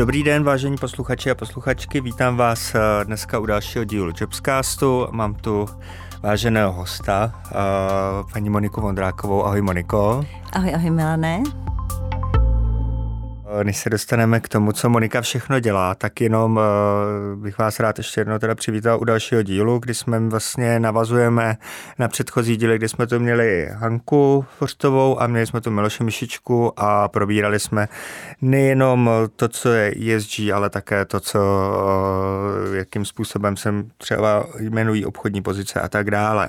Dobrý den, vážení posluchači a posluchačky, vítám vás eh, dneska u dalšího dílu Jobscastu. Mám tu váženého hosta, eh, paní Moniku Vondrákovou. Ahoj Moniko. Ahoj, ahoj Milané. Eh, než se dostaneme k tomu, co Monika všechno dělá, tak jenom eh, bych vás rád ještě jednou teda přivítal u dalšího dílu, kdy jsme vlastně navazujeme na předchozí díly, kdy jsme tu měli Hanku Forstovou a měli jsme tu Miloše Mišičku a probírali jsme nejenom to, co je ESG, ale také to, co, eh, jakým způsobem se třeba jmenují obchodní pozice a tak dále.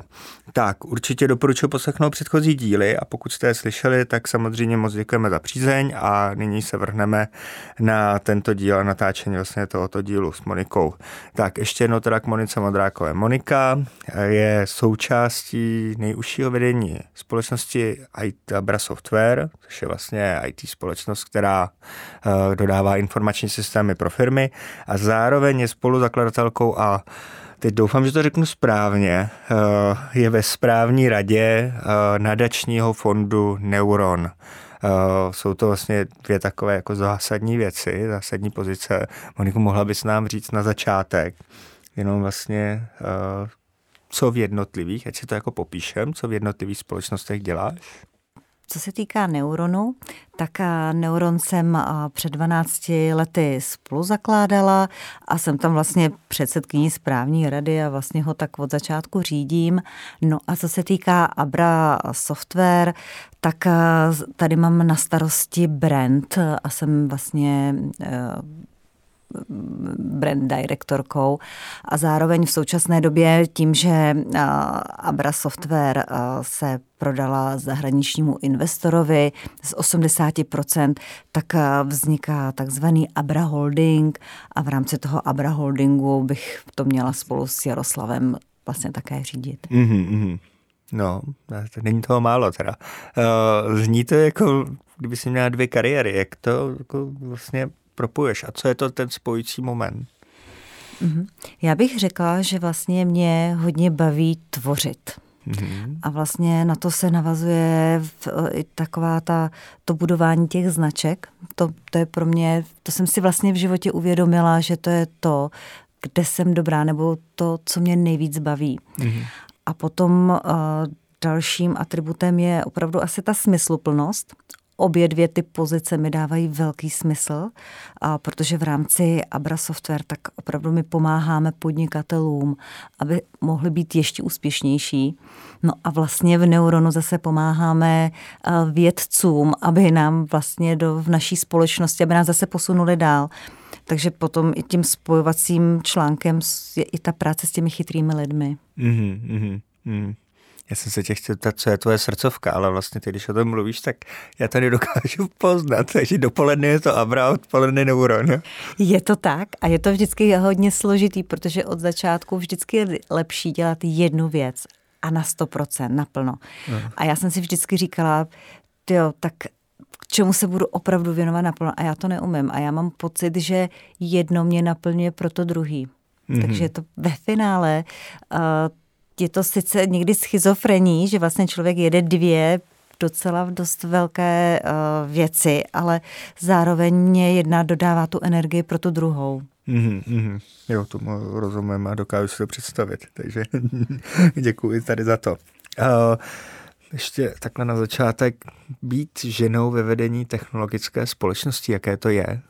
Tak, určitě doporučuji poslechnout předchozí díly a pokud jste je slyšeli, tak samozřejmě moc děkujeme za přízeň a nyní se vrhneme na tento díl a natáčení vlastně tohoto dílu s Monikou. Tak ještě jednou teda k Monice Modrákové. Monika je součástí nejužšího vedení společnosti IT Abra Software, což je vlastně IT společnost, která uh, dodává informační systémy pro firmy a zároveň je spoluzakladatelkou a teď doufám, že to řeknu správně, uh, je ve správní radě uh, nadačního fondu Neuron. Uh, jsou to vlastně dvě takové jako zásadní věci, zásadní pozice. Moniku, mohla bys nám říct na začátek, jenom vlastně uh, co v jednotlivých, ať si to jako popíšem, co v jednotlivých společnostech děláš? Co se týká neuronu, tak neuron jsem před 12 lety spolu zakládala a jsem tam vlastně předsedkyní správní rady a vlastně ho tak od začátku řídím. No a co se týká Abra Software, tak tady mám na starosti brand a jsem vlastně brand direktorkou a zároveň v současné době tím, že Abra Software se prodala zahraničnímu investorovi z 80%, tak vzniká takzvaný Abra Holding a v rámci toho Abra Holdingu bych to měla spolu s Jaroslavem vlastně také řídit. Mm-hmm. No, není toho málo teda. Zní to jako, kdyby si měla dvě kariéry, jak to jako vlastně propoješ a co je to ten spojící moment? Mhm. Já bych řekla, že vlastně mě hodně baví tvořit. Mm-hmm. A vlastně na to se navazuje v, i taková ta, to budování těch značek. To, to je pro mě, to jsem si vlastně v životě uvědomila, že to je to, kde jsem dobrá, nebo to, co mě nejvíc baví. Mm-hmm. A potom uh, dalším atributem je opravdu asi ta smysluplnost obě dvě ty pozice mi dávají velký smysl, a protože v rámci Abra Software tak opravdu my pomáháme podnikatelům, aby mohli být ještě úspěšnější. No a vlastně v Neuronu zase pomáháme vědcům, aby nám vlastně do, v naší společnosti, aby nás zase posunuli dál. Takže potom i tím spojovacím článkem je i ta práce s těmi chytrými lidmi. Mm-hmm, mm-hmm. Já jsem se tě chtěl ptat, co je tvoje srdcovka, ale vlastně ty, když o tom mluvíš, tak já tady dokážu poznat, takže dopoledne je to Abra, odpoledne neuron. Je to tak a je to vždycky hodně složitý, protože od začátku vždycky je lepší dělat jednu věc a na 100%, naplno. No. A já jsem si vždycky říkala, jo, tak k čemu se budu opravdu věnovat naplno a já to neumím a já mám pocit, že jedno mě naplňuje pro to druhý. Mm-hmm. Takže je to ve finále uh, je to sice někdy schizofrení, že vlastně člověk jede dvě docela dost velké uh, věci, ale zároveň mě jedna dodává tu energii pro tu druhou. Mm-hmm. Jo, tomu rozumím a dokážu si to představit, takže děkuji tady za to. Uh, ještě takhle na začátek, být ženou ve vedení technologické společnosti, jaké to je?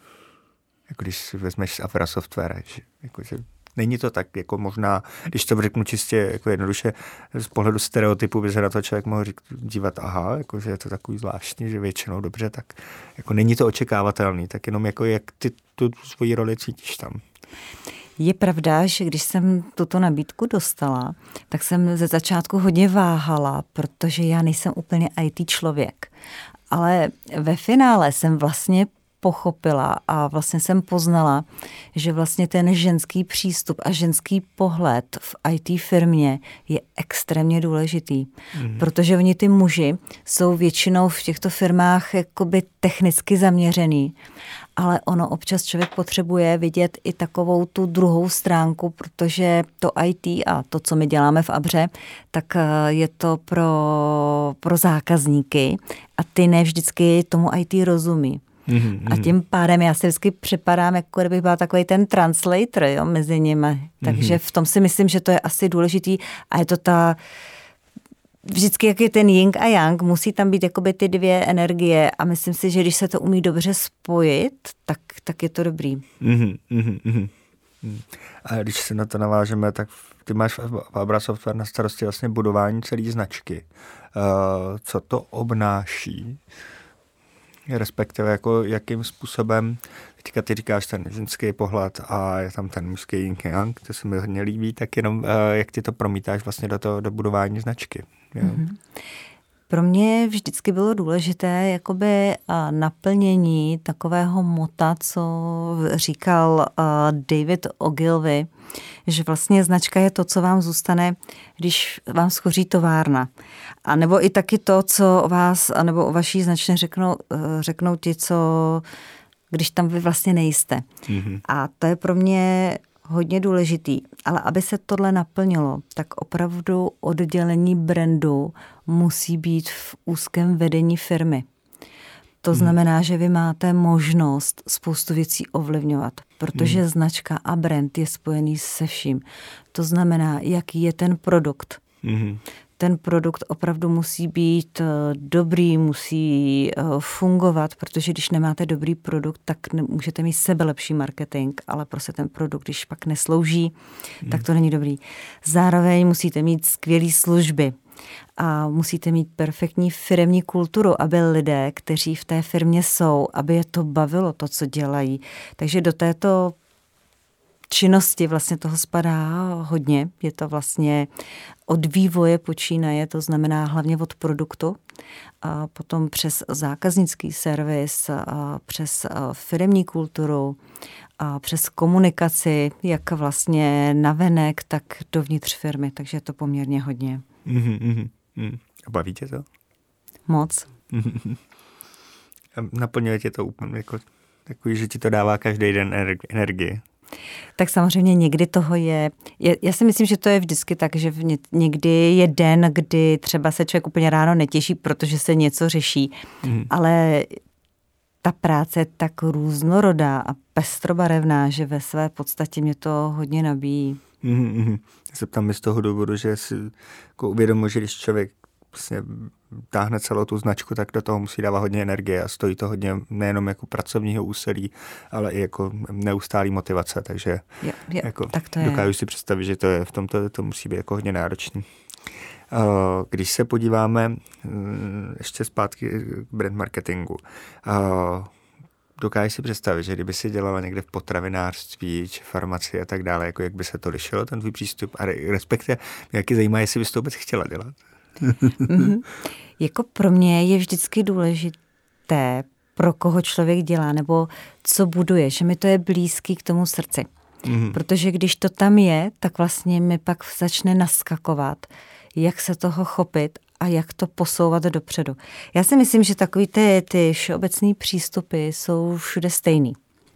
Jako když si vezmeš Afra Software, že, jako, že Není to tak, jako možná, když to řeknu čistě jako jednoduše, z pohledu stereotypu by se na to člověk mohl říct, dívat, aha, jako, že je to takový zvláštní, že většinou dobře, tak jako není to očekávatelný, tak jenom jako jak ty tu svoji roli cítíš tam. Je pravda, že když jsem tuto nabídku dostala, tak jsem ze začátku hodně váhala, protože já nejsem úplně IT člověk. Ale ve finále jsem vlastně pochopila a vlastně jsem poznala, že vlastně ten ženský přístup a ženský pohled v IT firmě je extrémně důležitý, mm. protože oni ty muži jsou většinou v těchto firmách jakoby technicky zaměřený, ale ono občas člověk potřebuje vidět i takovou tu druhou stránku, protože to IT a to, co my děláme v Abře, tak eh, je to pro, pro zákazníky a ty ne vždycky tomu IT rozumí. Mm-hmm. A tím pádem já si vždycky připadám, jako kdybych byla takový ten translator jo, mezi nimi. Takže mm-hmm. v tom si myslím, že to je asi důležitý a je to ta vždycky, jak je ten yin a yang, musí tam být jakoby ty dvě energie a myslím si, že když se to umí dobře spojit, tak, tak je to dobrý. Mm-hmm, mm-hmm. A když se na to navážeme, tak ty máš v Abra Software na starosti vlastně budování celé značky. Uh, co to obnáší? Respektive jako jakým způsobem, teďka ty říkáš ten ženský pohled a je tam ten mužský yin yang, to se mi hodně líbí, tak jenom uh, jak ty to promítáš vlastně do, toho, do budování značky. Mm-hmm. Pro mě vždycky bylo důležité jakoby naplnění takového mota, co říkal David Ogilvy, že vlastně značka je to, co vám zůstane, když vám schoří továrna. A nebo i taky to, co o vás, nebo o vaší značně řeknou, e, řeknou ti, co když tam vy vlastně nejste. Mm-hmm. A to je pro mě hodně důležitý. Ale aby se tohle naplnilo, tak opravdu oddělení brandu musí být v úzkém vedení firmy. To hmm. znamená, že vy máte možnost spoustu věcí ovlivňovat, protože hmm. značka a brand je spojený se vším. To znamená, jaký je ten produkt. Hmm ten produkt opravdu musí být eh, dobrý, musí eh, fungovat, protože když nemáte dobrý produkt, tak můžete mít sebe lepší marketing, ale prostě ten produkt, když pak neslouží, hmm. tak to není dobrý. Zároveň musíte mít skvělé služby a musíte mít perfektní firmní kulturu, aby lidé, kteří v té firmě jsou, aby je to bavilo, to, co dělají. Takže do této činnosti vlastně toho spadá hodně. Je to vlastně od vývoje počínaje, to znamená hlavně od produktu, a potom přes zákaznický servis, a přes firmní kulturu, a přes komunikaci, jak vlastně navenek, tak dovnitř firmy, takže je to poměrně hodně. Mm-hmm, mm. A baví tě to? Moc. A naplňuje tě to úplně jako takový, že ti to dává každý den energii. Tak samozřejmě někdy toho je, je, já si myslím, že to je vždycky tak, že v někdy je den, kdy třeba se člověk úplně ráno netěší, protože se něco řeší, mm. ale ta práce je tak různorodá a pestrobarevná, že ve své podstatě mě to hodně nabíjí. Mm-hmm. Já se ptám z toho důvodu, že si jako uvědomuji, že když člověk vlastně táhne celou tu značku, tak do toho musí dávat hodně energie a stojí to hodně nejenom jako pracovního úsilí, ale i jako neustálý motivace, takže jo, jo, jako tak to je. dokážu si představit, že to je v tomto to musí být jako hodně náročný. Eh, když se podíváme eh, ještě zpátky k brand marketingu, eh, dokážeš si představit, že kdyby si dělala někde v potravinářství, či farmaci a tak dále, jako jak by se to lišilo, ten tvůj přístup, a respektive jaký zajímá, jestli bys to vůbec chtěla dělat? Mm-hmm. Jako pro mě je vždycky důležité, pro koho člověk dělá, nebo co buduje, že mi to je blízký k tomu srdci. Mm-hmm. Protože když to tam je, tak vlastně mi pak začne naskakovat, jak se toho chopit a jak to posouvat dopředu. Já si myslím, že takový ty, ty všeobecné přístupy jsou všude stejný.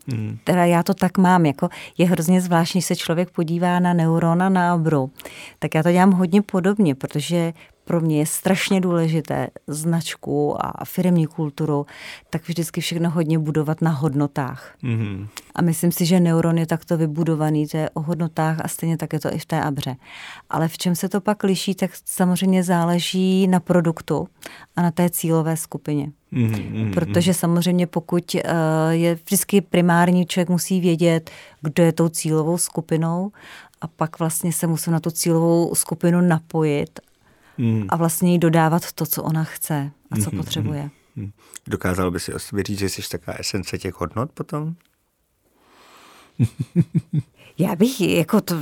Mm. Teda já to tak mám, jako je hrozně zvláštní, se člověk podívá na neurona na obru. Tak já to dělám hodně podobně, protože pro mě je strašně důležité značku a firmní kulturu, tak vždycky všechno hodně budovat na hodnotách. Mm-hmm. A myslím si, že neuron je takto vybudovaný, to je o hodnotách a stejně tak je to i v té abře. Ale v čem se to pak liší, tak samozřejmě záleží na produktu a na té cílové skupině. Mm-hmm. Protože samozřejmě pokud uh, je vždycky primární, člověk musí vědět, kdo je tou cílovou skupinou a pak vlastně se musím na tu cílovou skupinu napojit mm. a vlastně jí dodávat to, co ona chce a co mm-hmm. potřebuje. Mm. Dokázal by si o sobě říct, že jsi taková esence těch hodnot potom? Já bych, jako to,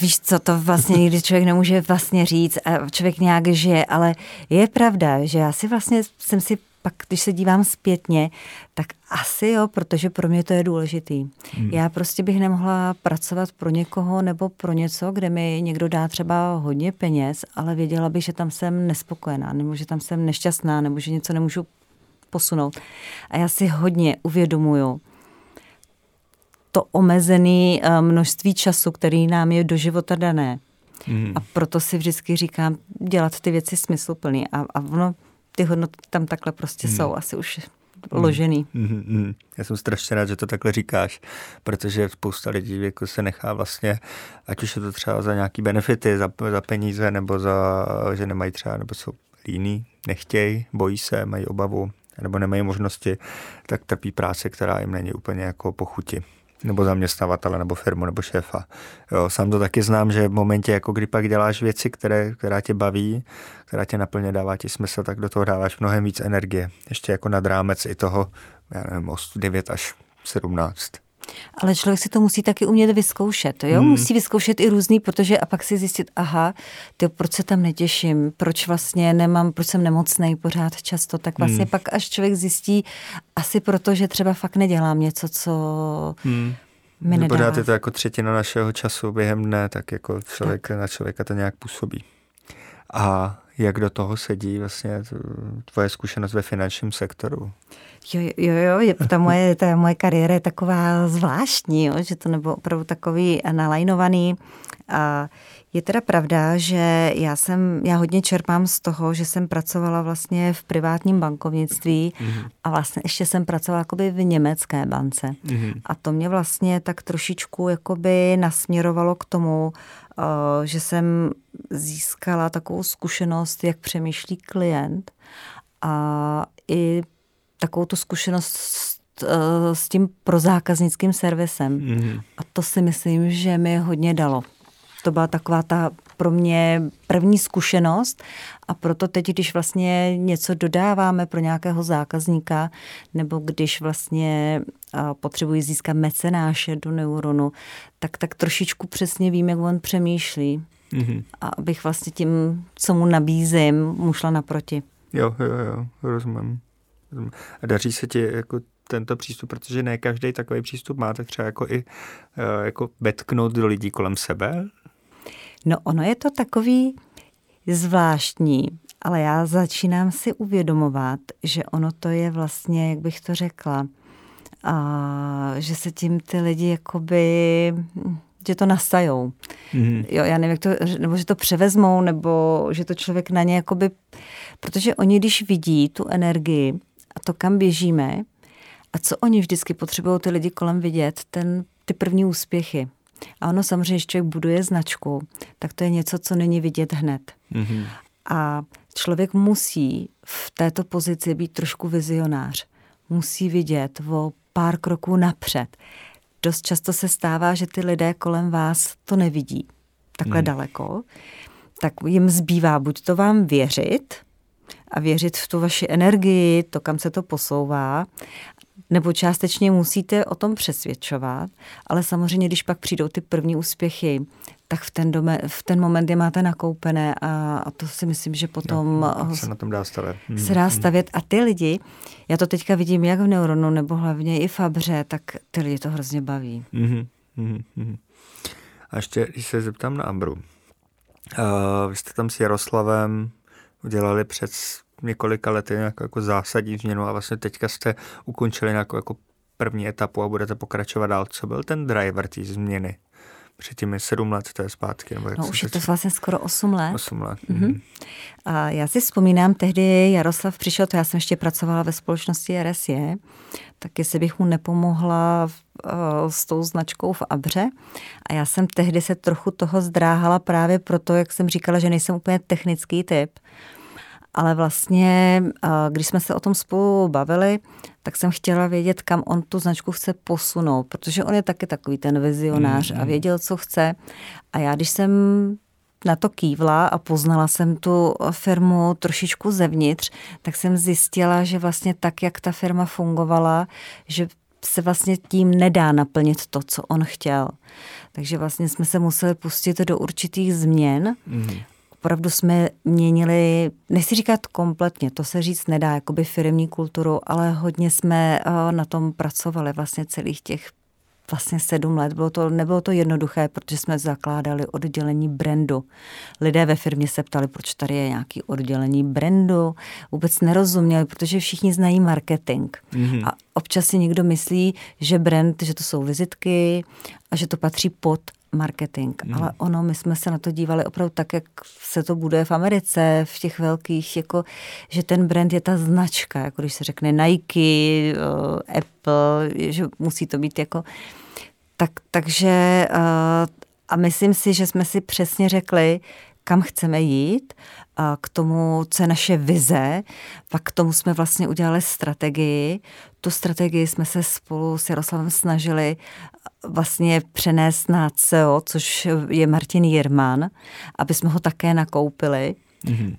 víš co, to vlastně nikdy člověk nemůže vlastně říct a člověk nějak žije, ale je pravda, že já si vlastně jsem si pak, když se dívám zpětně, tak asi jo, protože pro mě to je důležitý. Hmm. Já prostě bych nemohla pracovat pro někoho nebo pro něco, kde mi někdo dá třeba hodně peněz, ale věděla bych, že tam jsem nespokojená, nebo že tam jsem nešťastná, nebo že něco nemůžu posunout. A já si hodně uvědomuju to omezené eh, množství času, který nám je do života dané. Hmm. A proto si vždycky říkám, dělat ty věci smysluplný. A, a ono ty hodnoty tam takhle prostě hmm. jsou. Asi už ložený. Mm, mm, mm. Já jsem strašně rád, že to takhle říkáš, protože spousta lidí jako se nechá vlastně, ať už je to třeba za nějaký benefity, za, za peníze, nebo za, že nemají třeba, nebo jsou líní, nechtějí, bojí se, mají obavu, nebo nemají možnosti, tak trpí práce, která jim není úplně jako pochuti nebo zaměstnavatele, nebo firmu, nebo šéfa. Jo, sám to taky znám, že v momentě, jako kdy pak děláš věci, které, která tě baví, která tě naplně dává ti smysl, tak do toho dáváš mnohem víc energie. Ještě jako nad rámec i toho, já nevím, 9 až 17. Ale člověk si to musí taky umět vyzkoušet, jo? Hmm. Musí vyzkoušet i různý, protože a pak si zjistit, aha, ty, proč se tam netěším, proč vlastně nemám, proč jsem nemocnej pořád často, tak vlastně hmm. pak až člověk zjistí, asi proto, že třeba fakt nedělám něco, co hmm. mi nedává. Pořád je to jako třetina našeho času během dne, tak jako člověk tak. na člověka to nějak působí. A jak do toho sedí vlastně tvoje zkušenost ve finančním sektoru? Jo, jo, jo, ta moje, ta moje kariéra je taková zvláštní, jo, že to nebo opravdu takový nalajnovaný. A je teda pravda, že já jsem, já hodně čerpám z toho, že jsem pracovala vlastně v privátním bankovnictví mm-hmm. a vlastně ještě jsem pracovala jakoby v německé bance. Mm-hmm. A to mě vlastně tak trošičku jakoby nasměrovalo k tomu, Eh, že jsem získala takovou zkušenost, jak přemýšlí klient a i takovou tu zkušenost s, eh, s tím prozákaznickým servisem. Mm-hmm. A to si myslím, že mi hodně dalo. To byla taková ta pro mě první zkušenost a proto teď, když vlastně něco dodáváme pro nějakého zákazníka, nebo když vlastně potřebuji získat mecenáše do neuronu, tak tak trošičku přesně vím, jak on přemýšlí. Mm-hmm. A abych vlastně tím, co mu nabízím, mu šla naproti. Jo, jo, jo, rozumím. A daří se ti jako tento přístup, protože ne každý takový přístup má, tak třeba jako i e, jako vetknout do lidí kolem sebe? No ono je to takový zvláštní, ale já začínám si uvědomovat, že ono to je vlastně, jak bych to řekla, a že se tím ty lidi jakoby že to nastajou. Mm. Jo, já nevím, jak to, nebo že to převezmou, nebo že to člověk na ně jakoby, protože oni, když vidí tu energii a to, kam běžíme, a co oni vždycky potřebují ty lidi kolem vidět, ten, ty první úspěchy. A ono samozřejmě, když člověk buduje značku, tak to je něco, co není vidět hned. Mm-hmm. A člověk musí v této pozici být trošku vizionář. Musí vidět o pár kroků napřed. Dost často se stává, že ty lidé kolem vás to nevidí takhle hmm. daleko, tak jim zbývá buď to vám věřit a věřit v tu vaši energii, to, kam se to posouvá, nebo částečně musíte o tom přesvědčovat, ale samozřejmě, když pak přijdou ty první úspěchy, tak v ten, dome, v ten moment je máte nakoupené a, a to si myslím, že potom no, se na tom dá stavět. Se dá hmm. stavět a ty lidi, já to teďka vidím jak v Neuronu, nebo hlavně i v Fabře, tak ty lidi to hrozně baví. Mm-hmm. Mm-hmm. A ještě, když se zeptám na Ambru, uh, vy jste tam s Jaroslavem udělali před několika lety nějakou jako zásadní změnu a vlastně teďka jste ukončili nějakou jako první etapu a budete pokračovat dál. Co byl ten driver té změny? Předtím je sedm let, to je zpátky. Nebo no už je to vlastně skoro osm let. Osm let. Mm-hmm. A já si vzpomínám, tehdy Jaroslav přišel, to já jsem ještě pracovala ve společnosti RSE, tak jestli bych mu nepomohla v, uh, s tou značkou v Abře. A já jsem tehdy se trochu toho zdráhala právě proto, jak jsem říkala, že nejsem úplně technický typ ale vlastně, když jsme se o tom spolu bavili, tak jsem chtěla vědět, kam on tu značku chce posunout, protože on je taky takový ten vizionář mm, a věděl, co chce. A já, když jsem na to kývla a poznala jsem tu firmu trošičku zevnitř, tak jsem zjistila, že vlastně tak, jak ta firma fungovala, že se vlastně tím nedá naplnit to, co on chtěl. Takže vlastně jsme se museli pustit do určitých změn. Mm opravdu jsme měnili, nechci říkat kompletně, to se říct nedá, jakoby firmní kulturu, ale hodně jsme eh, na tom pracovali vlastně celých těch vlastně sedm let. Bylo to, nebylo to jednoduché, protože jsme zakládali oddělení brandu. Lidé ve firmě se ptali, proč tady je nějaký oddělení brandu. Vůbec nerozuměli, protože všichni znají marketing. Mm-hmm. A občas si někdo myslí, že brand, že to jsou vizitky a že to patří pod marketing, hmm. ale ono, my jsme se na to dívali opravdu tak, jak se to bude v Americe, v těch velkých, jako, že ten brand je ta značka, jako když se řekne Nike, uh, Apple, že musí to být jako, tak, takže uh, a myslím si, že jsme si přesně řekli, kam chceme jít, k tomu, co je naše vize, pak k tomu jsme vlastně udělali strategii. Tu strategii jsme se spolu s Jaroslavem snažili vlastně přenést na CEO, což je Martin Jirman, aby jsme ho také nakoupili. Mm-hmm.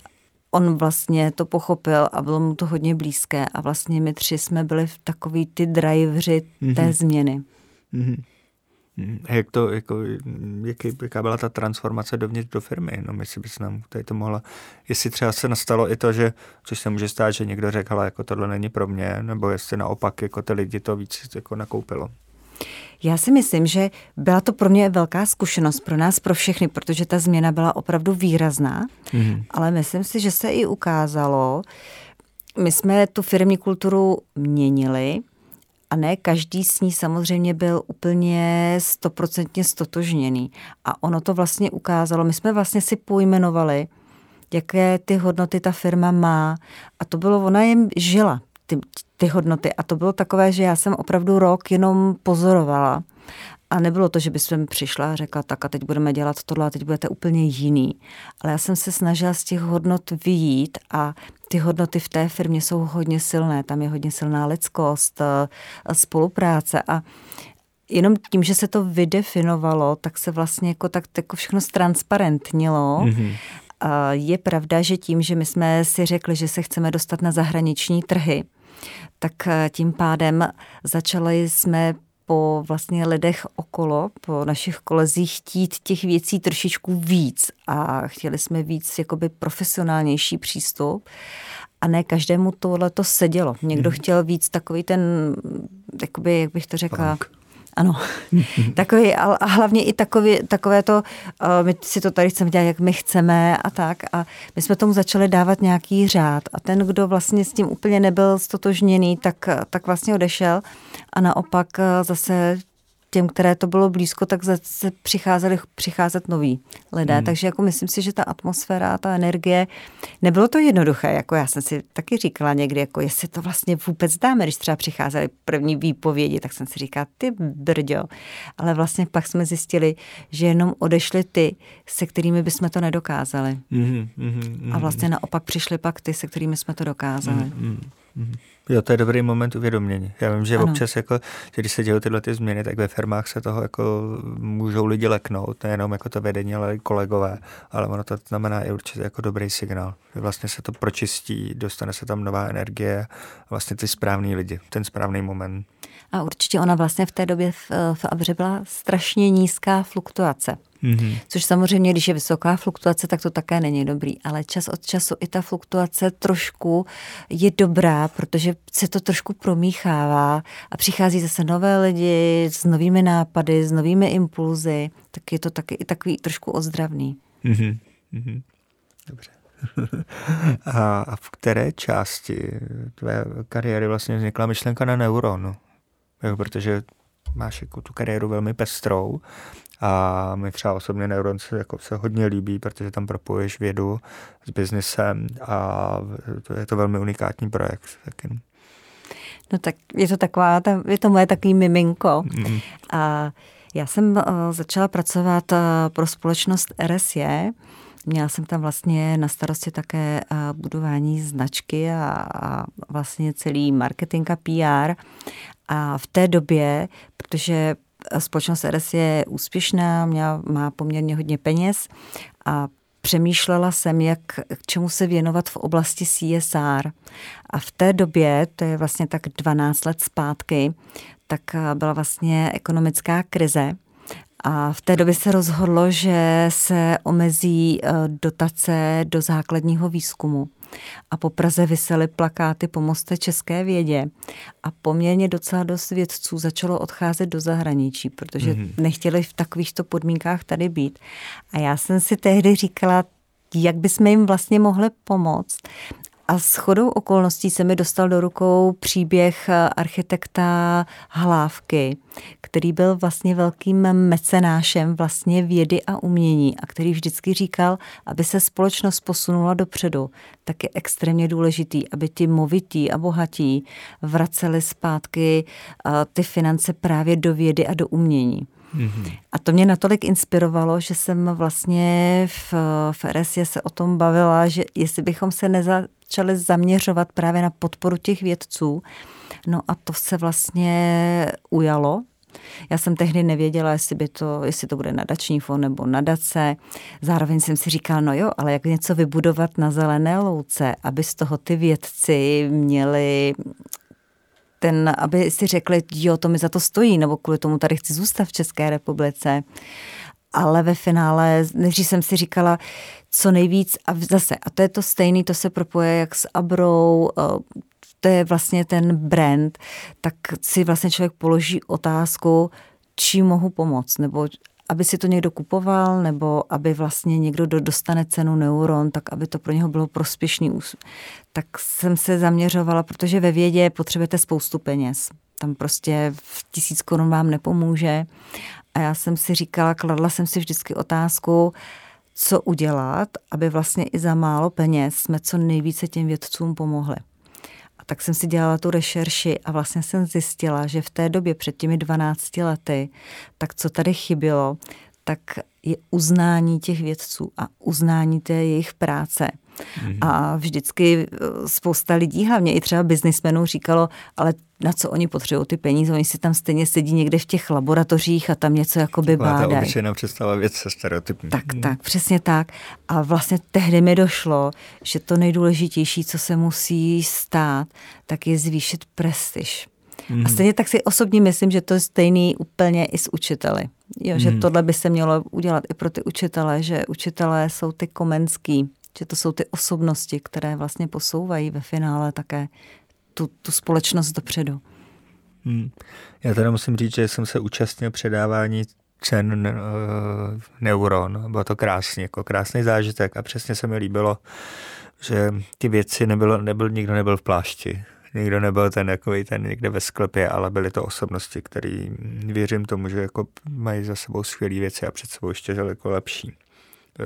On vlastně to pochopil a bylo mu to hodně blízké a vlastně my tři jsme byli v takový ty mm-hmm. té změny. Mm-hmm. Jak to, jako, jaký, jaká byla ta transformace dovnitř do firmy? No, jestli bys nám tady to mohla, jestli třeba se nastalo i to, že, což se může stát, že někdo řekl, jako tohle není pro mě, nebo jestli naopak jako ty lidi to víc jako nakoupilo. Já si myslím, že byla to pro mě velká zkušenost, pro nás, pro všechny, protože ta změna byla opravdu výrazná, mm-hmm. ale myslím si, že se i ukázalo, my jsme tu firmní kulturu měnili, a ne každý s ní samozřejmě byl úplně stoprocentně stotožněný. A ono to vlastně ukázalo, my jsme vlastně si pojmenovali, jaké ty hodnoty ta firma má. A to bylo, ona jim žila ty, ty hodnoty. A to bylo takové, že já jsem opravdu rok jenom pozorovala a nebylo to, že by jsem přišla a řekla, tak a teď budeme dělat tohle a teď budete úplně jiný. Ale já jsem se snažila z těch hodnot vyjít a ty hodnoty v té firmě jsou hodně silné. Tam je hodně silná lidskost, eh, spolupráce a jenom tím, že se to vydefinovalo, tak se vlastně jako tak jako všechno ztransparentnilo. Mm-hmm. Je pravda, že tím, že my jsme si řekli, že se chceme dostat na zahraniční trhy, tak eh, tím pádem začali jsme po vlastně lidech okolo, po našich kolezích chtít těch věcí trošičku víc a chtěli jsme víc jakoby profesionálnější přístup a ne každému tohle to sedělo. Někdo hmm. chtěl víc takový ten, jakoby, jak bych to řekla, Punk. Ano, takový, a hlavně i takový, takové to, my si to tady chceme dělat, jak my chceme a tak. A my jsme tomu začali dávat nějaký řád. A ten, kdo vlastně s tím úplně nebyl stotožněný, tak, tak vlastně odešel. A naopak zase těm, které to bylo blízko, tak zase přicházeli přicházet noví lidé. Hmm. Takže jako myslím si, že ta atmosféra, ta energie, nebylo to jednoduché. Jako já jsem si taky říkala někdy, jako jestli to vlastně vůbec dáme, když třeba přicházely první výpovědi, tak jsem si říkala, ty brďo. Ale vlastně pak jsme zjistili, že jenom odešly ty, se kterými bychom to nedokázali. Hmm, hmm, hmm, A vlastně naopak přišly pak ty, se kterými jsme to dokázali. Hmm, hmm, hmm. Jo, to je dobrý moment uvědomění. Já vím, že ano. občas, jako, že když se dějí tyhle ty změny, tak ve firmách se toho jako můžou lidi leknout, nejenom jako to vedení, ale i kolegové, ale ono to znamená i určitě jako dobrý signál. Vlastně se to pročistí, dostane se tam nová energie, vlastně ty správní lidi, ten správný moment. A určitě ona vlastně v té době v, v Abře byla strašně nízká fluktuace. Mm-hmm. Což samozřejmě, když je vysoká fluktuace, tak to také není dobrý. Ale čas od času i ta fluktuace trošku je dobrá, protože se to trošku promíchává a přichází zase nové lidi s novými nápady, s novými impulzy, tak je to taky i takový trošku ozdravný. Mm-hmm. Mm-hmm. Dobře. a v které části tvé kariéry vlastně vznikla myšlenka na neuron? Jo, protože máš jako tu kariéru velmi pestrou a mi třeba osobně Neuron se, jako se hodně líbí, protože tam propojuješ vědu s biznesem a to je to velmi unikátní projekt. Taky. No tak je to taková, je to moje takový miminko. Mm. A já jsem uh, začala pracovat uh, pro společnost RSJ. Měla jsem tam vlastně na starosti také uh, budování značky a, a vlastně celý marketing a PR. A v té době, protože společnost RS je úspěšná, měla, má poměrně hodně peněz a přemýšlela jsem, jak k čemu se věnovat v oblasti CSR. A v té době, to je vlastně tak 12 let zpátky, tak byla vlastně ekonomická krize. A v té době se rozhodlo, že se omezí eh, dotace do základního výzkumu a po Praze vysely plakáty Pomozte české vědě a poměrně docela dost vědců začalo odcházet do zahraničí, protože mm-hmm. nechtěli v takovýchto podmínkách tady být. A já jsem si tehdy říkala, jak bychom jim vlastně mohli pomoct. A s chodou okolností se mi dostal do rukou příběh architekta Hlávky, který byl vlastně velkým mecenášem vlastně vědy a umění a který vždycky říkal, aby se společnost posunula dopředu, tak je extrémně důležitý, aby ti movití a bohatí vraceli zpátky ty finance právě do vědy a do umění. Mm-hmm. A to mě natolik inspirovalo, že jsem vlastně v, v RSě se o tom bavila, že jestli bychom se nezačali zaměřovat právě na podporu těch vědců, no a to se vlastně ujalo, já jsem tehdy nevěděla, jestli, by to, jestli to bude nadační fond nebo nadace. Zároveň jsem si říkala, no jo, ale jak něco vybudovat na zelené louce, aby z toho ty vědci měli ten, aby si řekli, jo, to mi za to stojí, nebo kvůli tomu tady chci zůstat v České republice. Ale ve finále, než jsem si říkala, co nejvíc, a zase, a to je to stejný, to se propoje jak s Abrou, eh, to je vlastně ten brand, tak si vlastně člověk položí otázku, čím mohu pomoct, nebo aby si to někdo kupoval, nebo aby vlastně někdo dostane cenu neuron, tak aby to pro něho bylo prospěšný. Tak jsem se zaměřovala, protože ve vědě potřebujete spoustu peněz. Tam prostě tisíc korun vám nepomůže. A já jsem si říkala, kladla jsem si vždycky otázku, co udělat, aby vlastně i za málo peněz jsme co nejvíce těm vědcům pomohli tak jsem si dělala tu rešerši a vlastně jsem zjistila, že v té době před těmi 12 lety, tak co tady chybělo, tak je uznání těch vědců a uznání té jejich práce. Mm-hmm. A vždycky eh, spousta lidí, hlavně i třeba biznismenů, říkalo, ale na co oni potřebují ty peníze, oni si tam stejně sedí někde v těch laboratořích a tam něco jakoby bádají. Ta obyčejná představa věc se stereotypní. Tak, tak, přesně tak. A vlastně tehdy mi došlo, že to nejdůležitější, co se musí stát, tak je zvýšit prestiž. Mm. A mhm. stejně tak si osobně myslím, že to je stejný úplně i s učiteli. Jo, mm. Že mhm. tohle by se mělo udělat i pro ty učitele, že učitelé jsou ty komenský, že to jsou ty osobnosti, které vlastně posouvají ve finále také tu, tu společnost dopředu. Hmm. Já teda musím říct, že jsem se účastnil předávání cen uh, Neuron. Bylo to krásně, jako krásný zážitek a přesně se mi líbilo, že ty věci nebylo, nebyl, nikdo nebyl v plášti. Nikdo nebyl ten takový ten někde ve sklepě, ale byly to osobnosti, který věřím tomu, že jako mají za sebou skvělé věci a před sebou ještě daleko lepší.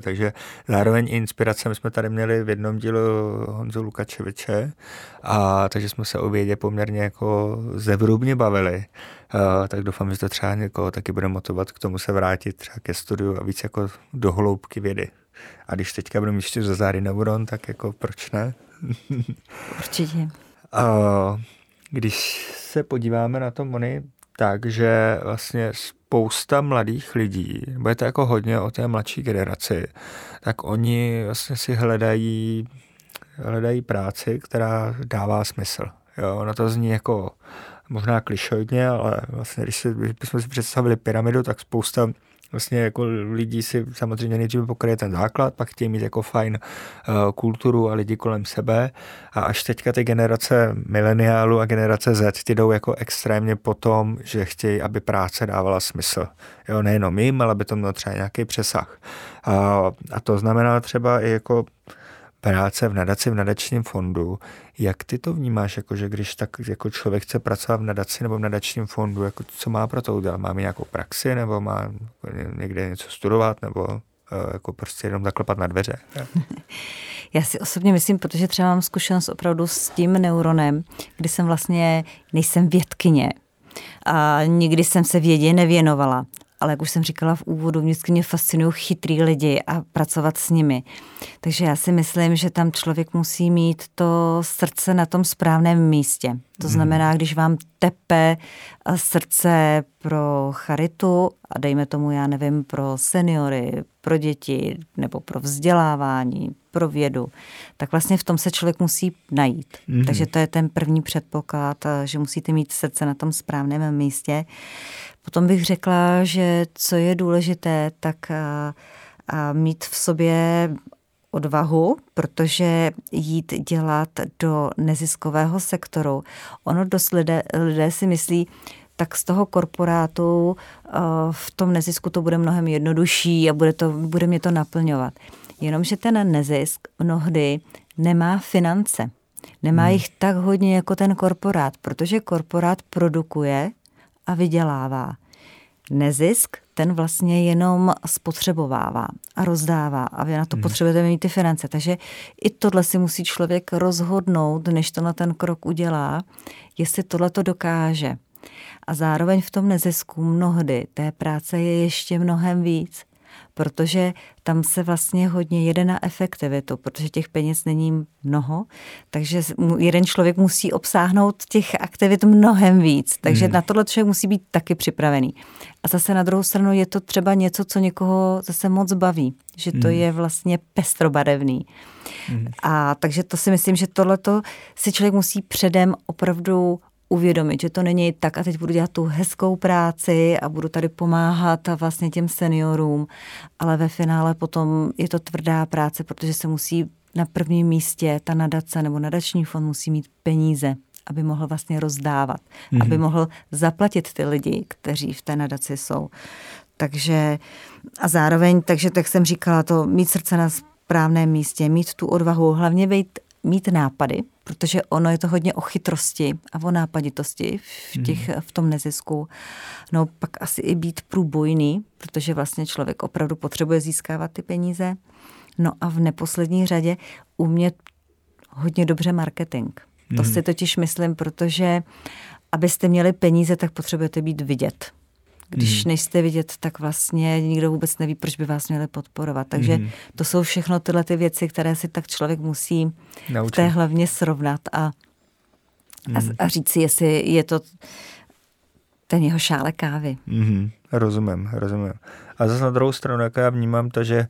Takže zároveň inspirace my jsme tady měli v jednom dílu Honzu Lukačeviče, a takže jsme se o vědě poměrně jako zevrubně bavili. A, tak doufám, že to třeba někoho taky bude motivovat k tomu se vrátit třeba ke studiu a víc jako do hloubky vědy. A když teďka budeme ještě za záry neuron, tak jako proč ne? Určitě. A, když se podíváme na to, Moni, tak, že vlastně spousta mladých lidí, bude to jako hodně o té mladší generaci, tak oni vlastně si hledají, hledají práci, která dává smysl. Jo, ono to zní jako možná klišoidně, ale vlastně, když, si, když bychom si představili pyramidu, tak spousta vlastně jako lidi si samozřejmě nejdříve pokryje ten základ, pak chtějí mít jako fajn uh, kulturu a lidi kolem sebe a až teďka ty generace mileniálu a generace Z ti jdou jako extrémně po tom, že chtějí, aby práce dávala smysl. Jo, nejenom jim, ale aby to mělo třeba nějaký přesah. Uh, a to znamená třeba i jako práce v nadaci, v nadačním fondu. Jak ty to vnímáš, jako, že když tak jako člověk chce pracovat v nadaci nebo v nadačním fondu, jako, co má pro to udělat? Má nějakou praxi nebo má někde něco studovat nebo eh, jako prostě jenom zaklepat na dveře? Já si osobně myslím, protože třeba mám zkušenost opravdu s tím neuronem, kdy jsem vlastně, nejsem vědkyně, a nikdy jsem se vědě nevěnovala ale jak už jsem říkala v úvodu, vždycky mě fascinují chytrý lidi a pracovat s nimi. Takže já si myslím, že tam člověk musí mít to srdce na tom správném místě. To hmm. znamená, když vám tepe eh, srdce pro charitu a dejme tomu, já nevím, pro seniory, pro děti nebo pro vzdělávání, pro vědu, tak vlastně v tom se člověk musí najít. Mm. Takže to je ten první předpoklad, eh, že musíte mít srdce na tom správném místě. Potom bych řekla, že co je důležité, tak a, a mít v sobě odvahu, protože jít dělat do neziskového sektoru. Ono dost lidé, lidé si myslí, tak z toho korporátu v tom nezisku to bude mnohem jednodušší a bude, to, bude mě to naplňovat. Jenomže ten nezisk mnohdy nemá finance. Nemá hmm. jich tak hodně jako ten korporát, protože korporát produkuje a vydělává. Nezisk, ten vlastně jenom spotřebovává a rozdává a vy na to hmm. potřebujete mít ty finance. Takže i tohle si musí člověk rozhodnout, než to na ten krok udělá, jestli tohle to dokáže. A zároveň v tom nezisku mnohdy té práce je ještě mnohem víc protože tam se vlastně hodně jede na efektivitu, protože těch peněz není mnoho, takže jeden člověk musí obsáhnout těch aktivit mnohem víc, takže hmm. na tohle člověk musí být taky připravený. A zase na druhou stranu je to třeba něco, co někoho zase moc baví, že to hmm. je vlastně pestrobarevný. Hmm. A takže to si myslím, že tohleto si člověk musí předem opravdu uvědomit, že to není tak a teď budu dělat tu hezkou práci a budu tady pomáhat a vlastně těm seniorům, ale ve finále potom je to tvrdá práce, protože se musí na prvním místě ta nadace nebo nadační fond musí mít peníze, aby mohl vlastně rozdávat, mm-hmm. aby mohl zaplatit ty lidi, kteří v té nadaci jsou. Takže a zároveň, takže tak jsem říkala, to mít srdce na správném místě, mít tu odvahu, hlavně být mít nápady, protože ono je to hodně o chytrosti a o nápaditosti v, těch, hmm. v tom nezisku. No pak asi i být průbojný, protože vlastně člověk opravdu potřebuje získávat ty peníze. No a v neposlední řadě umět hodně dobře marketing. To hmm. si totiž myslím, protože abyste měli peníze, tak potřebujete být vidět. Když mm. nejste vidět, tak vlastně nikdo vůbec neví, proč by vás měli podporovat. Takže mm. to jsou všechno tyhle ty věci, které si tak člověk musí Naučit. v té hlavně srovnat a, mm. a, mhm. a říct si, jestli je to ten jeho šále kávy. Mm. Rozumím, rozumím. A zase na druhou stranu, jak já vnímám to, že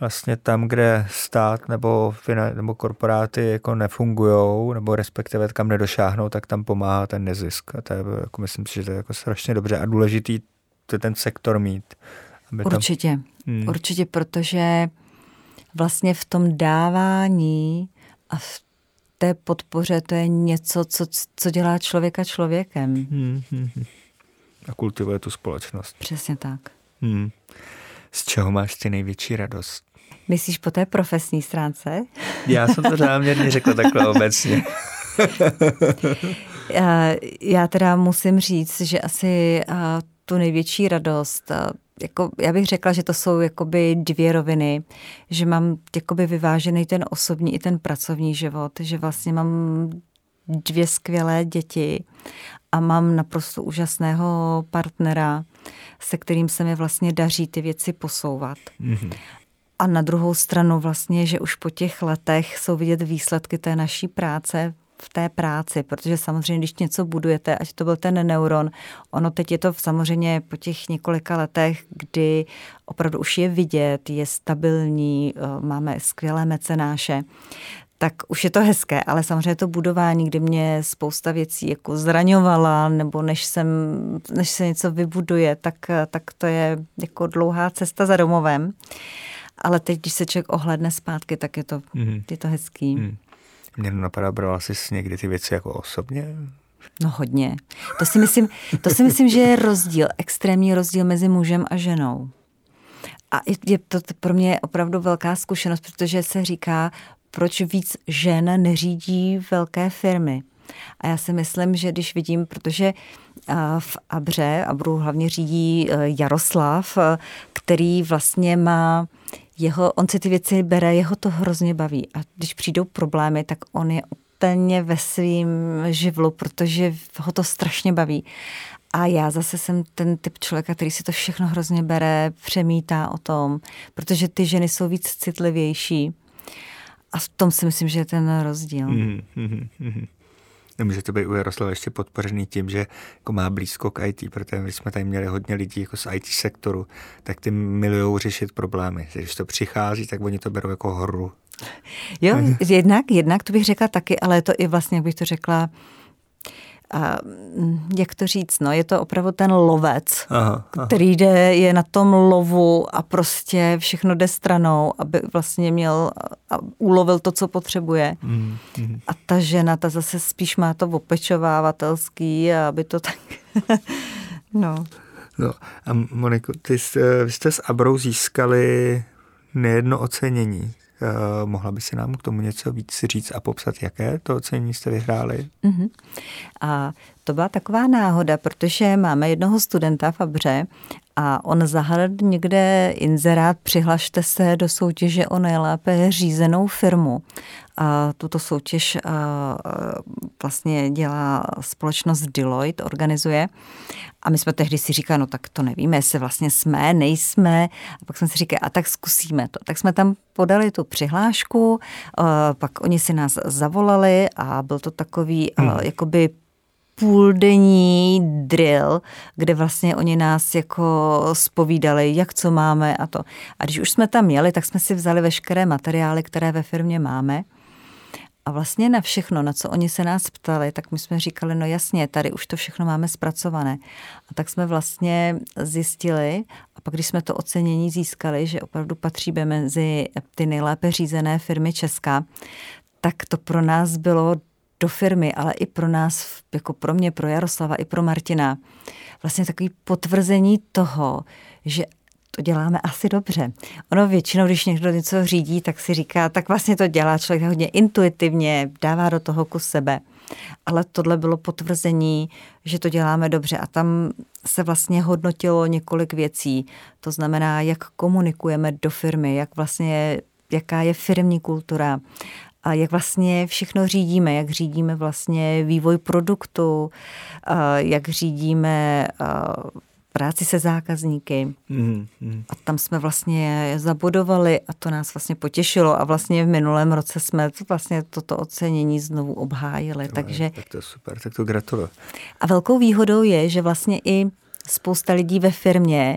vlastně tam, kde stát nebo, nebo korporáty jako nefungují, nebo respektive kam nedošáhnou, tak tam pomáhá ten nezisk. A to je, jako myslím si, že to je jako strašně dobře a důležitý ten sektor mít. Aby určitě, tam... hmm. určitě, protože vlastně v tom dávání a v té podpoře to je něco, co, co dělá člověka člověkem. Hmm, hmm, hmm. A kultivuje tu společnost. Přesně tak. Hmm. Z čeho máš ty největší radost? Myslíš po té profesní stránce? Já jsem to záměrně řekl takhle obecně. já, já teda musím říct, že asi tu největší radost. Jako, já bych řekla, že to jsou jakoby dvě roviny, že mám jakoby vyvážený ten osobní i ten pracovní život, že vlastně mám dvě skvělé děti a mám naprosto úžasného partnera, se kterým se mi vlastně daří ty věci posouvat. Mm-hmm. A na druhou stranu vlastně, že už po těch letech jsou vidět výsledky té naší práce v té práci, protože samozřejmě, když něco budujete, ať to byl ten neuron, ono teď je to samozřejmě po těch několika letech, kdy opravdu už je vidět, je stabilní, eh, máme skvělé mecenáše, tak už je to hezké, ale samozřejmě to budování, kdy mě spousta věcí jako zraňovala, nebo než, jsem, než se něco vybuduje, tak, tak to je jako dlouhá cesta za domovem. Ale teď, když se člověk ohledne zpátky, tak je to, mm. je to hezký. Mm. Mě napadá, brala jsi někdy ty věci jako osobně? No hodně. To si myslím, to si myslím že je rozdíl, extrémní rozdíl mezi mužem a ženou. A je to pro mě opravdu velká zkušenost, protože se říká, proč víc žen neřídí velké firmy. A já si myslím, že když vidím, protože v Abře, Abru hlavně řídí e, Jaroslav, e, který vlastně má jeho, on si ty věci bere, jeho to hrozně baví. A když přijdou problémy, tak on je úplně ve svým živlu, protože ho to strašně baví. A já zase jsem ten typ člověka, který si to všechno hrozně bere, přemítá o tom, protože ty ženy jsou víc citlivější. A v tom si myslím, že je ten rozdíl. Mm, mm, mm. Nemůže to být u Jaroslava ještě podpořený tím, že jako má blízko k IT, protože my jsme tady měli hodně lidí jako z IT sektoru, tak ty milují řešit problémy. Když to přichází, tak oni to berou jako hru. Jo, jednak, jednak to bych řekla taky, ale je to i vlastně, jak bych to řekla, a, mm, jak to říct, no, je to opravdu ten lovec, aha, aha. který jde, je na tom lovu a prostě všechno jde stranou, aby vlastně měl a ulovil to, co potřebuje. Mm, mm. A ta žena, ta zase spíš má to opečovávatelský, aby to tak... no. no. A Moniko, ty jste, vy jste s Abrou získali nejedno ocenění. Uh, mohla by si nám k tomu něco víc říct a popsat, jaké to ocenění jste vyhráli? Uh-huh. A to byla taková náhoda, protože máme jednoho studenta v Abře a on zahledl někde inzerát, přihlašte se do soutěže o nejlépe řízenou firmu. A tuto soutěž a, vlastně dělá společnost Deloitte, organizuje. A my jsme tehdy si říkali, no tak to nevíme, jestli vlastně jsme, nejsme. A pak jsme si říkali, a tak zkusíme to. Tak jsme tam podali tu přihlášku, pak oni si nás zavolali a byl to takový hmm. jakoby půldenní drill, kde vlastně oni nás jako spovídali, jak co máme a to. A když už jsme tam jeli, tak jsme si vzali veškeré materiály, které ve firmě máme. A vlastně na všechno, na co oni se nás ptali, tak my jsme říkali, no jasně, tady už to všechno máme zpracované. A tak jsme vlastně zjistili, a pak když jsme to ocenění získali, že opravdu patříme mezi ty nejlépe řízené firmy Česka, tak to pro nás bylo do firmy, ale i pro nás, jako pro mě, pro Jaroslava, i pro Martina, vlastně takový potvrzení toho, že to děláme asi dobře. Ono většinou, když někdo něco řídí, tak si říká, tak vlastně to dělá člověk hodně intuitivně, dává do toho kus sebe. Ale tohle bylo potvrzení, že to děláme dobře a tam se vlastně hodnotilo několik věcí. To znamená, jak komunikujeme do firmy, jak vlastně jaká je firmní kultura, a jak vlastně všechno řídíme, jak řídíme vlastně vývoj produktu, jak řídíme práci se zákazníky. Mm, mm. A tam jsme vlastně zabudovali a to nás vlastně potěšilo a vlastně v minulém roce jsme vlastně toto ocenění znovu obhájili. To takže... Tak to je super, tak to gratuluju. A velkou výhodou je, že vlastně i spousta lidí ve firmě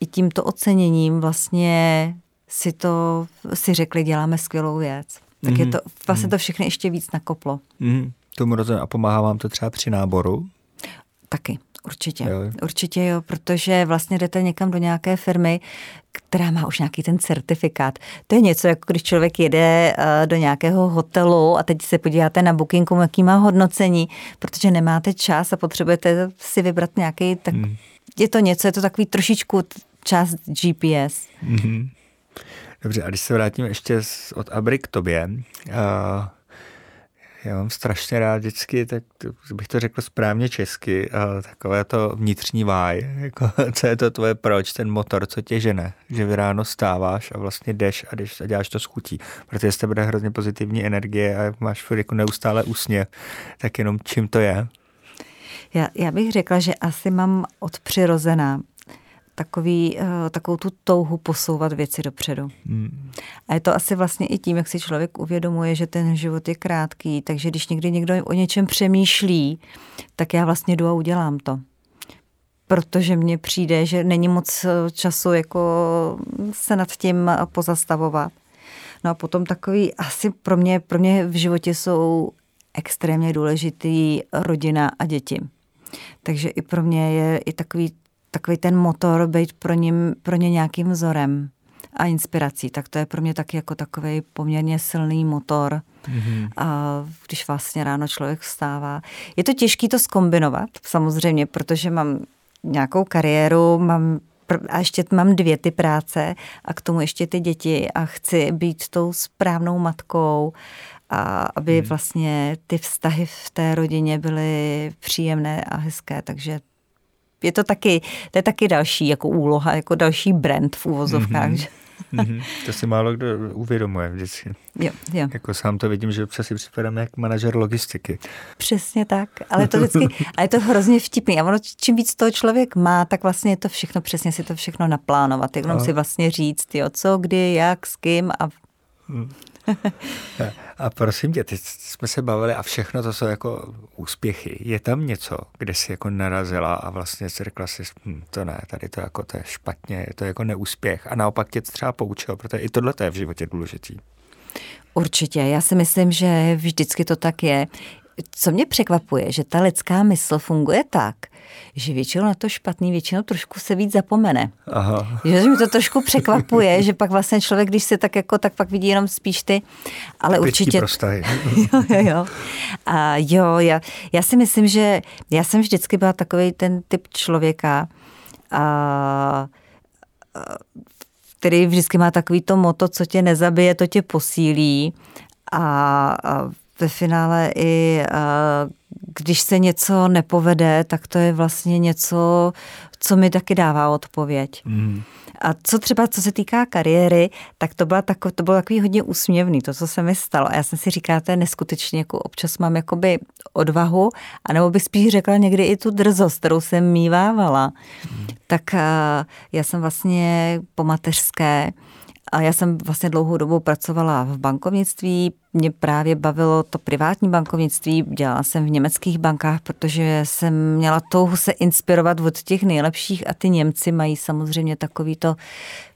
i tímto oceněním vlastně si to si řekli, děláme skvělou věc tak mm-hmm. je to vlastně mm-hmm. to všechny ještě víc nakoplo. Mm-hmm. Tomu rozumím. A pomáhá vám to třeba při náboru? Taky. Určitě, jo. určitě jo, protože vlastně jdete někam do nějaké firmy, která má už nějaký ten certifikát. To je něco, jako když člověk jede eh, do nějakého hotelu a teď se podíváte na bookingu, jaký má hodnocení, protože nemáte čas a potřebujete si vybrat nějaký, tak hmm. je to něco, je to takový trošičku část GPS. Mm-hmm. Dobře, a když se vrátím ještě od Abry k tobě, uh, já mám strašně rád vždycky, tak bych to řekl správně česky, uh, takové to vnitřní váj, jako, co je to tvoje proč, ten motor, co tě žene, že vy ráno stáváš a vlastně jdeš a, jdeš a děláš to s chutí, protože z tebe bude hrozně pozitivní energie a máš furt jako neustále úsměv, tak jenom čím to je? Já, já bych řekla, že asi mám od přirozená takový, eh, takovou tu touhu posouvat věci dopředu. Hmm. A je to asi vlastně i tím, jak si člověk uvědomuje, že ten život je krátký, takže když někdy někdo o něčem přemýšlí, tak já vlastně jdu a udělám to. Protože mně přijde, že není moc eh, času jako se nad tím pozastavovat. No a potom takový, asi pro mě, pro mě v životě jsou extrémně důležitý rodina a děti. Takže i pro mě je i takový takový ten motor být pro, ním, pro ně nějakým vzorem a inspirací, tak to je pro mě taky jako takový poměrně silný motor, mm-hmm. a když vlastně ráno člověk vstává. Je to těžké to skombinovat, samozřejmě, protože mám nějakou kariéru, mám a ještě mám dvě ty práce a k tomu ještě ty děti a chci být tou správnou matkou a aby hmm. vlastně ty vztahy v té rodině byly příjemné a hezké, takže je to taky, to je taky další jako úloha, jako další brand v úvozovkách. Mm-hmm. Mm-hmm. To si málo kdo uvědomuje vždycky. Jo, jo. Jako sám to vidím, že občas si připadám jak manažer logistiky. Přesně tak, ale to vždycky, a je to hrozně vtipný. A ono, čím víc toho člověk má, tak vlastně je to všechno, přesně si to všechno naplánovat. Jenom a... si vlastně říct, jo, co, kdy, jak, s kým a... A prosím tě, teď jsme se bavili a všechno to jsou jako úspěchy. Je tam něco, kde jsi jako narazila a vlastně si řekla si, hm, to ne, tady to jako to je špatně, je to jako neúspěch a naopak tě třeba poučilo, protože i tohle je v životě důležitý. Určitě, já si myslím, že vždycky to tak je. Co mě překvapuje, že ta lidská mysl funguje tak, že většinou na to špatný, většinou trošku se víc zapomene. Aha. Že mi to trošku překvapuje, že pak vlastně člověk, když se tak jako, tak pak vidí jenom spíš ty, ale určitě... Prostahy. jo, jo, jo. A jo, já, já si myslím, že já jsem vždycky byla takový ten typ člověka, a, a který vždycky má takový to moto, co tě nezabije, to tě posílí. A, a ve finále i když se něco nepovede, tak to je vlastně něco, co mi taky dává odpověď. Mm. A co třeba, co se týká kariéry, tak to, byla tako, to bylo takový hodně úsměvný, to, co se mi stalo. A já jsem si říkala, to je neskutečně, jako občas mám jakoby odvahu, anebo bych spíš řekla někdy i tu drzost, kterou jsem mívávala. Mm. Tak uh, já jsem vlastně po mateřské a já jsem vlastně dlouhou dobu pracovala v bankovnictví, mě právě bavilo to privátní bankovnictví, dělala jsem v německých bankách, protože jsem měla touhu se inspirovat od těch nejlepších a ty Němci mají samozřejmě takový to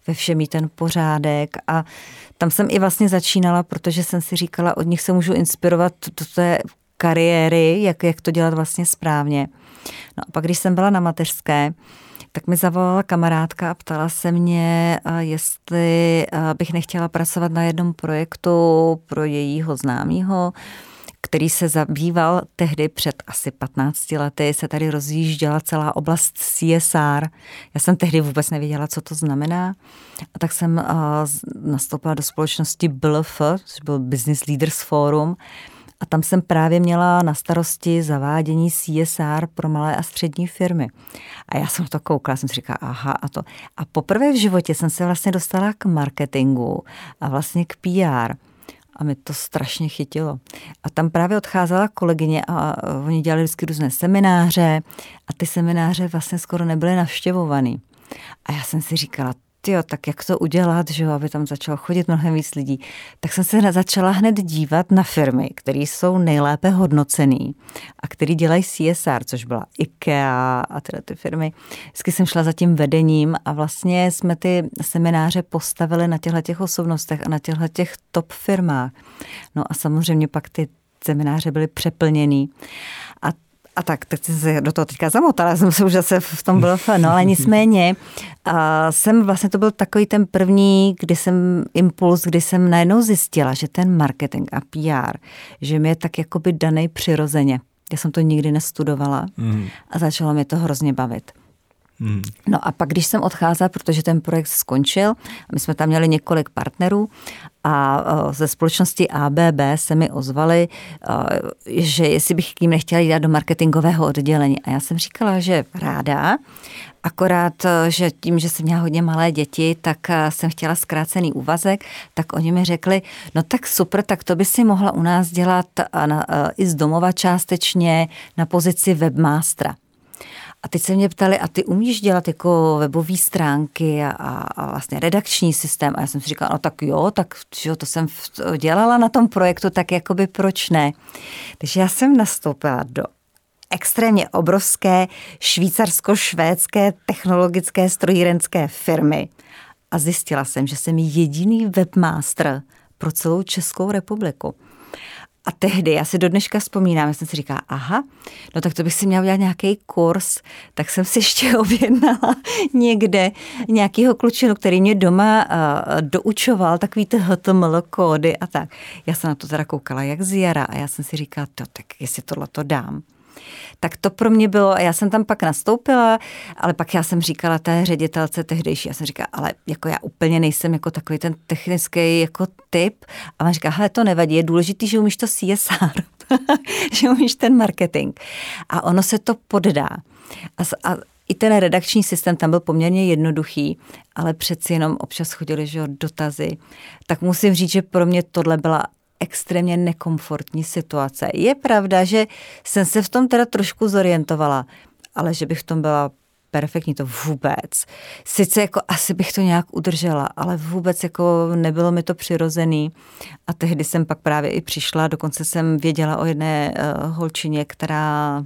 ve všem ten pořádek. A tam jsem i vlastně začínala, protože jsem si říkala, od nich se můžu inspirovat do té kariéry, jak, jak to dělat vlastně správně. No a pak, když jsem byla na mateřské, tak mi zavolala kamarádka a ptala se mě, jestli bych nechtěla pracovat na jednom projektu pro jejího známého, který se zabýval tehdy před asi 15 lety, se tady rozjížděla celá oblast CSR. Já jsem tehdy vůbec nevěděla, co to znamená. A tak jsem nastoupila do společnosti BLF, což byl Business Leaders Forum, a tam jsem právě měla na starosti zavádění CSR pro malé a střední firmy. A já jsem to koukala, jsem si říkala, aha, a to. A poprvé v životě jsem se vlastně dostala k marketingu a vlastně k PR. A mi to strašně chytilo. A tam právě odcházela kolegyně a oni dělali vždycky různé semináře a ty semináře vlastně skoro nebyly navštěvovaný. A já jsem si říkala, jo, tak jak to udělat, že jo, aby tam začalo chodit mnohem víc lidí, tak jsem se začala hned dívat na firmy, které jsou nejlépe hodnocený a které dělají CSR, což byla IKEA a tyhle ty firmy. Vždycky jsem šla za tím vedením a vlastně jsme ty semináře postavili na těchto těch osobnostech a na těchto těch top firmách. No a samozřejmě pak ty semináře byly přeplněný. A tak, tak jsem se do toho teďka zamotala, jsem se už zase v tom byl no ale nicméně a jsem vlastně, to byl takový ten první, kdy jsem impuls, kdy jsem najednou zjistila, že ten marketing a PR, že mi je tak jakoby daný přirozeně. Já jsem to nikdy nestudovala mm. a začalo mě to hrozně bavit. Hmm. No a pak, když jsem odcházela, protože ten projekt skončil, my jsme tam měli několik partnerů a ze společnosti ABB se mi ozvali, že jestli bych k ním nechtěla jít do marketingového oddělení. A já jsem říkala, že ráda, Akorát, že tím, že jsem měla hodně malé děti, tak jsem chtěla zkrácený úvazek, tak oni mi řekli, no tak super, tak to by si mohla u nás dělat i z domova částečně na pozici webmástra. A teď se mě ptali, a ty umíš dělat jako webové stránky a, a vlastně redakční systém? A já jsem si říkala, no tak jo, tak jo, to jsem dělala na tom projektu, tak jakoby proč ne? Takže já jsem nastoupila do extrémně obrovské švýcarsko-švédské technologické strojírenské firmy a zjistila jsem, že jsem jediný webmaster pro celou Českou republiku. A tehdy, já si do dneška vzpomínám, já jsem si říkala, aha, no tak to bych si měla udělat nějaký kurz, tak jsem si ještě objednala někde nějakého klučinu, který mě doma uh, doučoval takový ty HTML kódy a tak. Já jsem na to teda koukala jak z jara a já jsem si říkala, to, tak jestli tohle to dám tak to pro mě bylo, já jsem tam pak nastoupila, ale pak já jsem říkala té ředitelce tehdejší, já jsem říkala, ale jako já úplně nejsem jako takový ten technický jako typ. A ona říká, hele, to nevadí, je důležitý, že umíš to CSR, že umíš ten marketing. A ono se to poddá. A, a i ten redakční systém tam byl poměrně jednoduchý, ale přeci jenom občas chodili že dotazy. Tak musím říct, že pro mě tohle byla extrémně nekomfortní situace. Je pravda, že jsem se v tom teda trošku zorientovala, ale že bych v tom byla perfektní, to vůbec. Sice jako asi bych to nějak udržela, ale vůbec jako nebylo mi to přirozený. A tehdy jsem pak právě i přišla, dokonce jsem věděla o jedné uh, holčině, která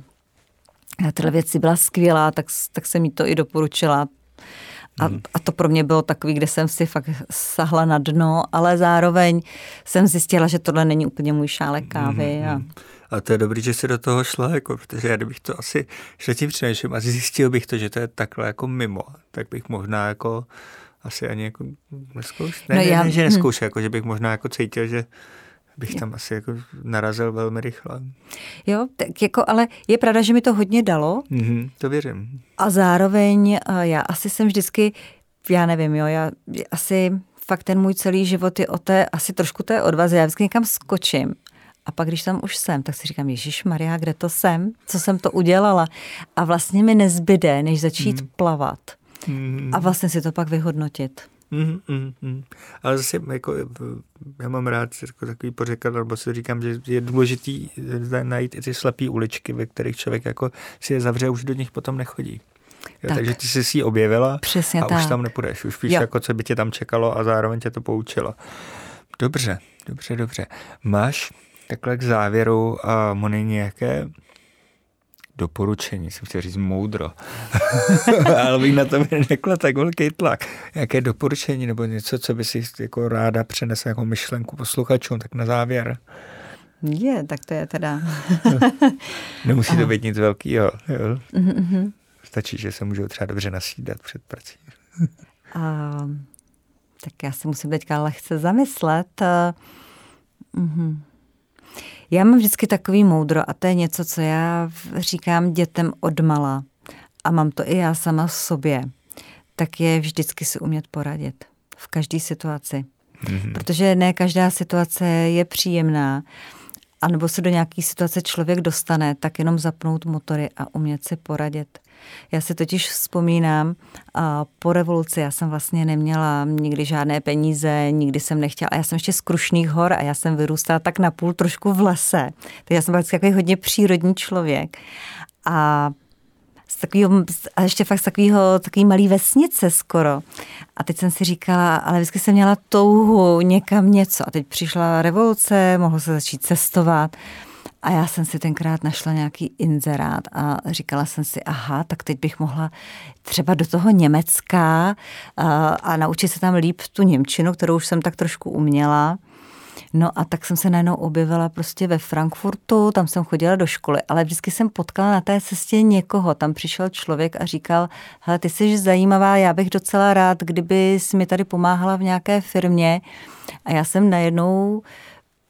na tyhle věci byla skvělá, tak, tak jsem jí to i doporučila. A, mhm. a to pro mě bylo takový, kde jsem si fakt sahla na dno, ale zároveň jsem zjistila, že tohle není úplně můj šálek kávy. A... Mhm. A to je dobrý, že si do toho šla, jako, protože já kdybych to asi šla tím přemýšlím a zjistil bych to, že to je takhle jako mimo, tak bych možná jako asi ani jako neskoušel. Ne, no já, ne, ne, že neskoušel, hm. jako, že bych možná jako cítil, že bych tam asi jako narazil velmi rychle. Jo, tak jako, ale je pravda, že mi to hodně dalo. Mm-hmm, to věřím. A zároveň já asi jsem vždycky já nevím, jo, já asi fakt ten můj celý život je o té, asi trošku té odvaze. Já vždycky někam skočím a pak, když tam už jsem, tak si říkám, Ježíš Maria, kde to jsem? Co jsem to udělala? A vlastně mi nezbyde, než začít mm. plavat. Mm. A vlastně si to pak vyhodnotit. Mm, mm, mm. Ale zase jako, já mám rád jako takový pořekat, nebo si říkám, že je důležitý najít i ty slepé uličky, ve kterých člověk jako si je zavře, už do nich potom nechodí. Jo, tak. Takže ty jsi si ji objevila Přesně a tak. už tam nepůjdeš. Už víš, jo. jako, co by tě tam čekalo a zároveň tě to poučilo. Dobře, dobře, dobře. Máš takhle k závěru, uh, Moni, nějaké doporučení, jsem chtěl říct moudro, ale bych na to nekla tak velký tlak. Jaké doporučení nebo něco, co by si jako ráda přenesla jako myšlenku posluchačům, tak na závěr. Je, tak to je teda... Nemusí to být nic velkého. Mm-hmm. Stačí, že se můžou třeba dobře nasídat před prací. uh, tak já si musím teďka lehce zamyslet. Uh, mm-hmm. Já mám vždycky takový moudro a to je něco, co já říkám dětem odmala a mám to i já sama v sobě, tak je vždycky si umět poradit v každé situaci. Mm-hmm. Protože ne každá situace je příjemná, anebo se do nějaké situace člověk dostane, tak jenom zapnout motory a umět si poradit. Já si totiž vzpomínám, a po revoluci já jsem vlastně neměla nikdy žádné peníze, nikdy jsem nechtěla, a já jsem ještě z Krušných hor a já jsem vyrůstala tak napůl trošku v lese. Tak já jsem byla takový hodně přírodní člověk. A takového, a ještě fakt z takového, takový malý vesnice skoro. A teď jsem si říkala, ale vždycky jsem měla touhu někam něco. A teď přišla revoluce, mohlo se začít cestovat. A já jsem si tenkrát našla nějaký inzerát a říkala jsem si, aha, tak teď bych mohla třeba do toho Německa a, a naučit se tam líp tu Němčinu, kterou už jsem tak trošku uměla. No a tak jsem se najednou objevila prostě ve Frankfurtu, tam jsem chodila do školy, ale vždycky jsem potkala na té cestě někoho. Tam přišel člověk a říkal, hele, ty jsi zajímavá, já bych docela rád, kdyby jsi mi tady pomáhala v nějaké firmě. A já jsem najednou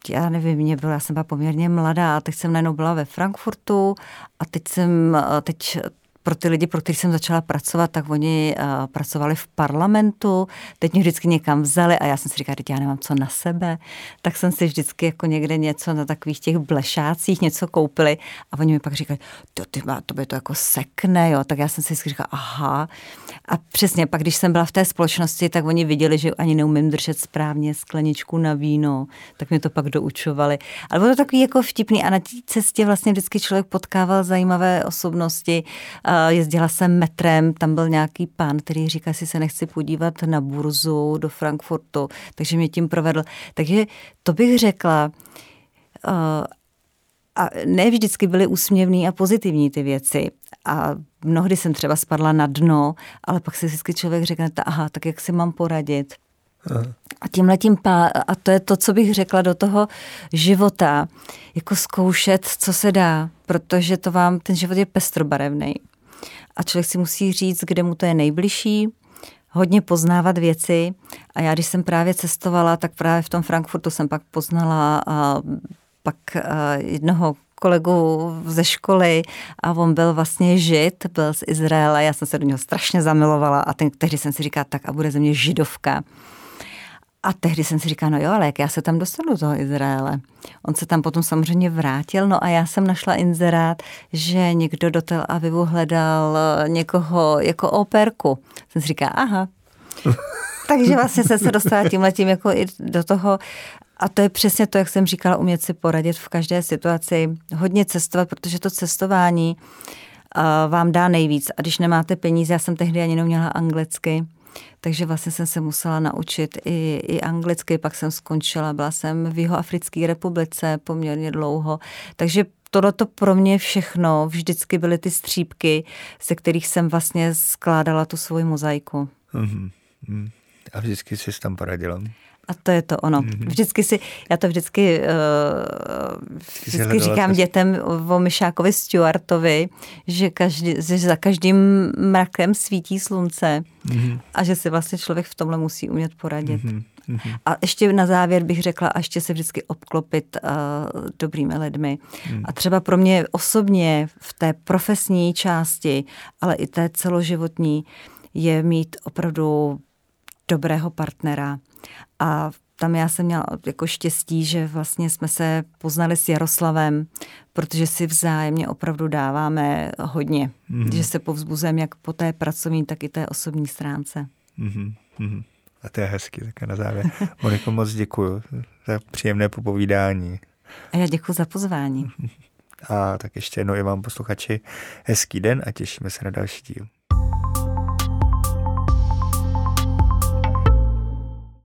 já nevím, mě byla, já jsem byla poměrně mladá, teď jsem najednou byla ve Frankfurtu a teď jsem, teď pro ty lidi, pro který jsem začala pracovat, tak oni uh, pracovali v parlamentu, teď mě vždycky někam vzali a já jsem si říkala, že já nemám co na sebe, tak jsem si vždycky jako někde něco na takových těch blešácích něco koupili a oni mi pak říkali, to, ty má, to by to jako sekne, jo, tak já jsem si říkala, aha. A přesně, pak když jsem byla v té společnosti, tak oni viděli, že ani neumím držet správně skleničku na víno, tak mě to pak doučovali. Ale bylo to takový jako vtipný a na té cestě vlastně vždycky člověk potkával zajímavé osobnosti, uh, jezdila jsem metrem, tam byl nějaký pán, který říká, si se nechci podívat na burzu do Frankfurtu, takže mě tím provedl. Takže to bych řekla, a ne vždycky byly úsměvný a pozitivní ty věci. A mnohdy jsem třeba spadla na dno, ale pak si vždycky člověk řekne, aha, tak jak si mám poradit? A tím letím pá, a to je to, co bych řekla do toho života, jako zkoušet, co se dá, protože to vám, ten život je pestrobarevný a člověk si musí říct, kde mu to je nejbližší, hodně poznávat věci a já, když jsem právě cestovala, tak právě v tom Frankfurtu jsem pak poznala a pak jednoho kolegu ze školy a on byl vlastně žid, byl z Izraele, já jsem se do něho strašně zamilovala a ten, tehdy jsem si říkala, tak a bude ze mě židovka. A tehdy jsem si říkala, no jo, ale jak já se tam dostanu do toho Izraele? On se tam potom samozřejmě vrátil, no a já jsem našla inzerát, že někdo do Tel Avivu hledal někoho jako operku. Jsem si říkala, aha. Takže vlastně jsem se dostala tím letím jako i do toho a to je přesně to, jak jsem říkala, umět si poradit v každé situaci, hodně cestovat, protože to cestování uh, vám dá nejvíc. A když nemáte peníze, já jsem tehdy ani neměla anglicky, takže vlastně jsem se musela naučit i, i anglicky, pak jsem skončila, byla jsem v Jihoafrické republice poměrně dlouho, takže tohleto pro mě všechno vždycky byly ty střípky, ze kterých jsem vlastně skládala tu svoji mozaiku. Mm-hmm. A vždycky jsi tam poradila? A to je to ono. Mm-hmm. Vždycky si, já to vždycky, uh, vždycky říkám dětem o Myšákovi Stuartovi, že, každý, že za každým mrakem svítí slunce mm-hmm. a že si vlastně člověk v tomhle musí umět poradit. Mm-hmm. A ještě na závěr bych řekla, a ještě se vždycky obklopit uh, dobrými lidmi. Mm. A třeba pro mě osobně v té profesní části, ale i té celoživotní, je mít opravdu dobrého partnera. A tam já jsem měla jako štěstí, že vlastně jsme se poznali s Jaroslavem, protože si vzájemně opravdu dáváme hodně. Mm-hmm. Že se povzbuzujeme jak po té pracovní, tak i té osobní stránce. Mm-hmm. A to je hezký, tak na závěr. Moniko, moc děkuji za příjemné popovídání. A já děkuji za pozvání. A tak ještě jednou i vám posluchači hezký den a těšíme se na další díl.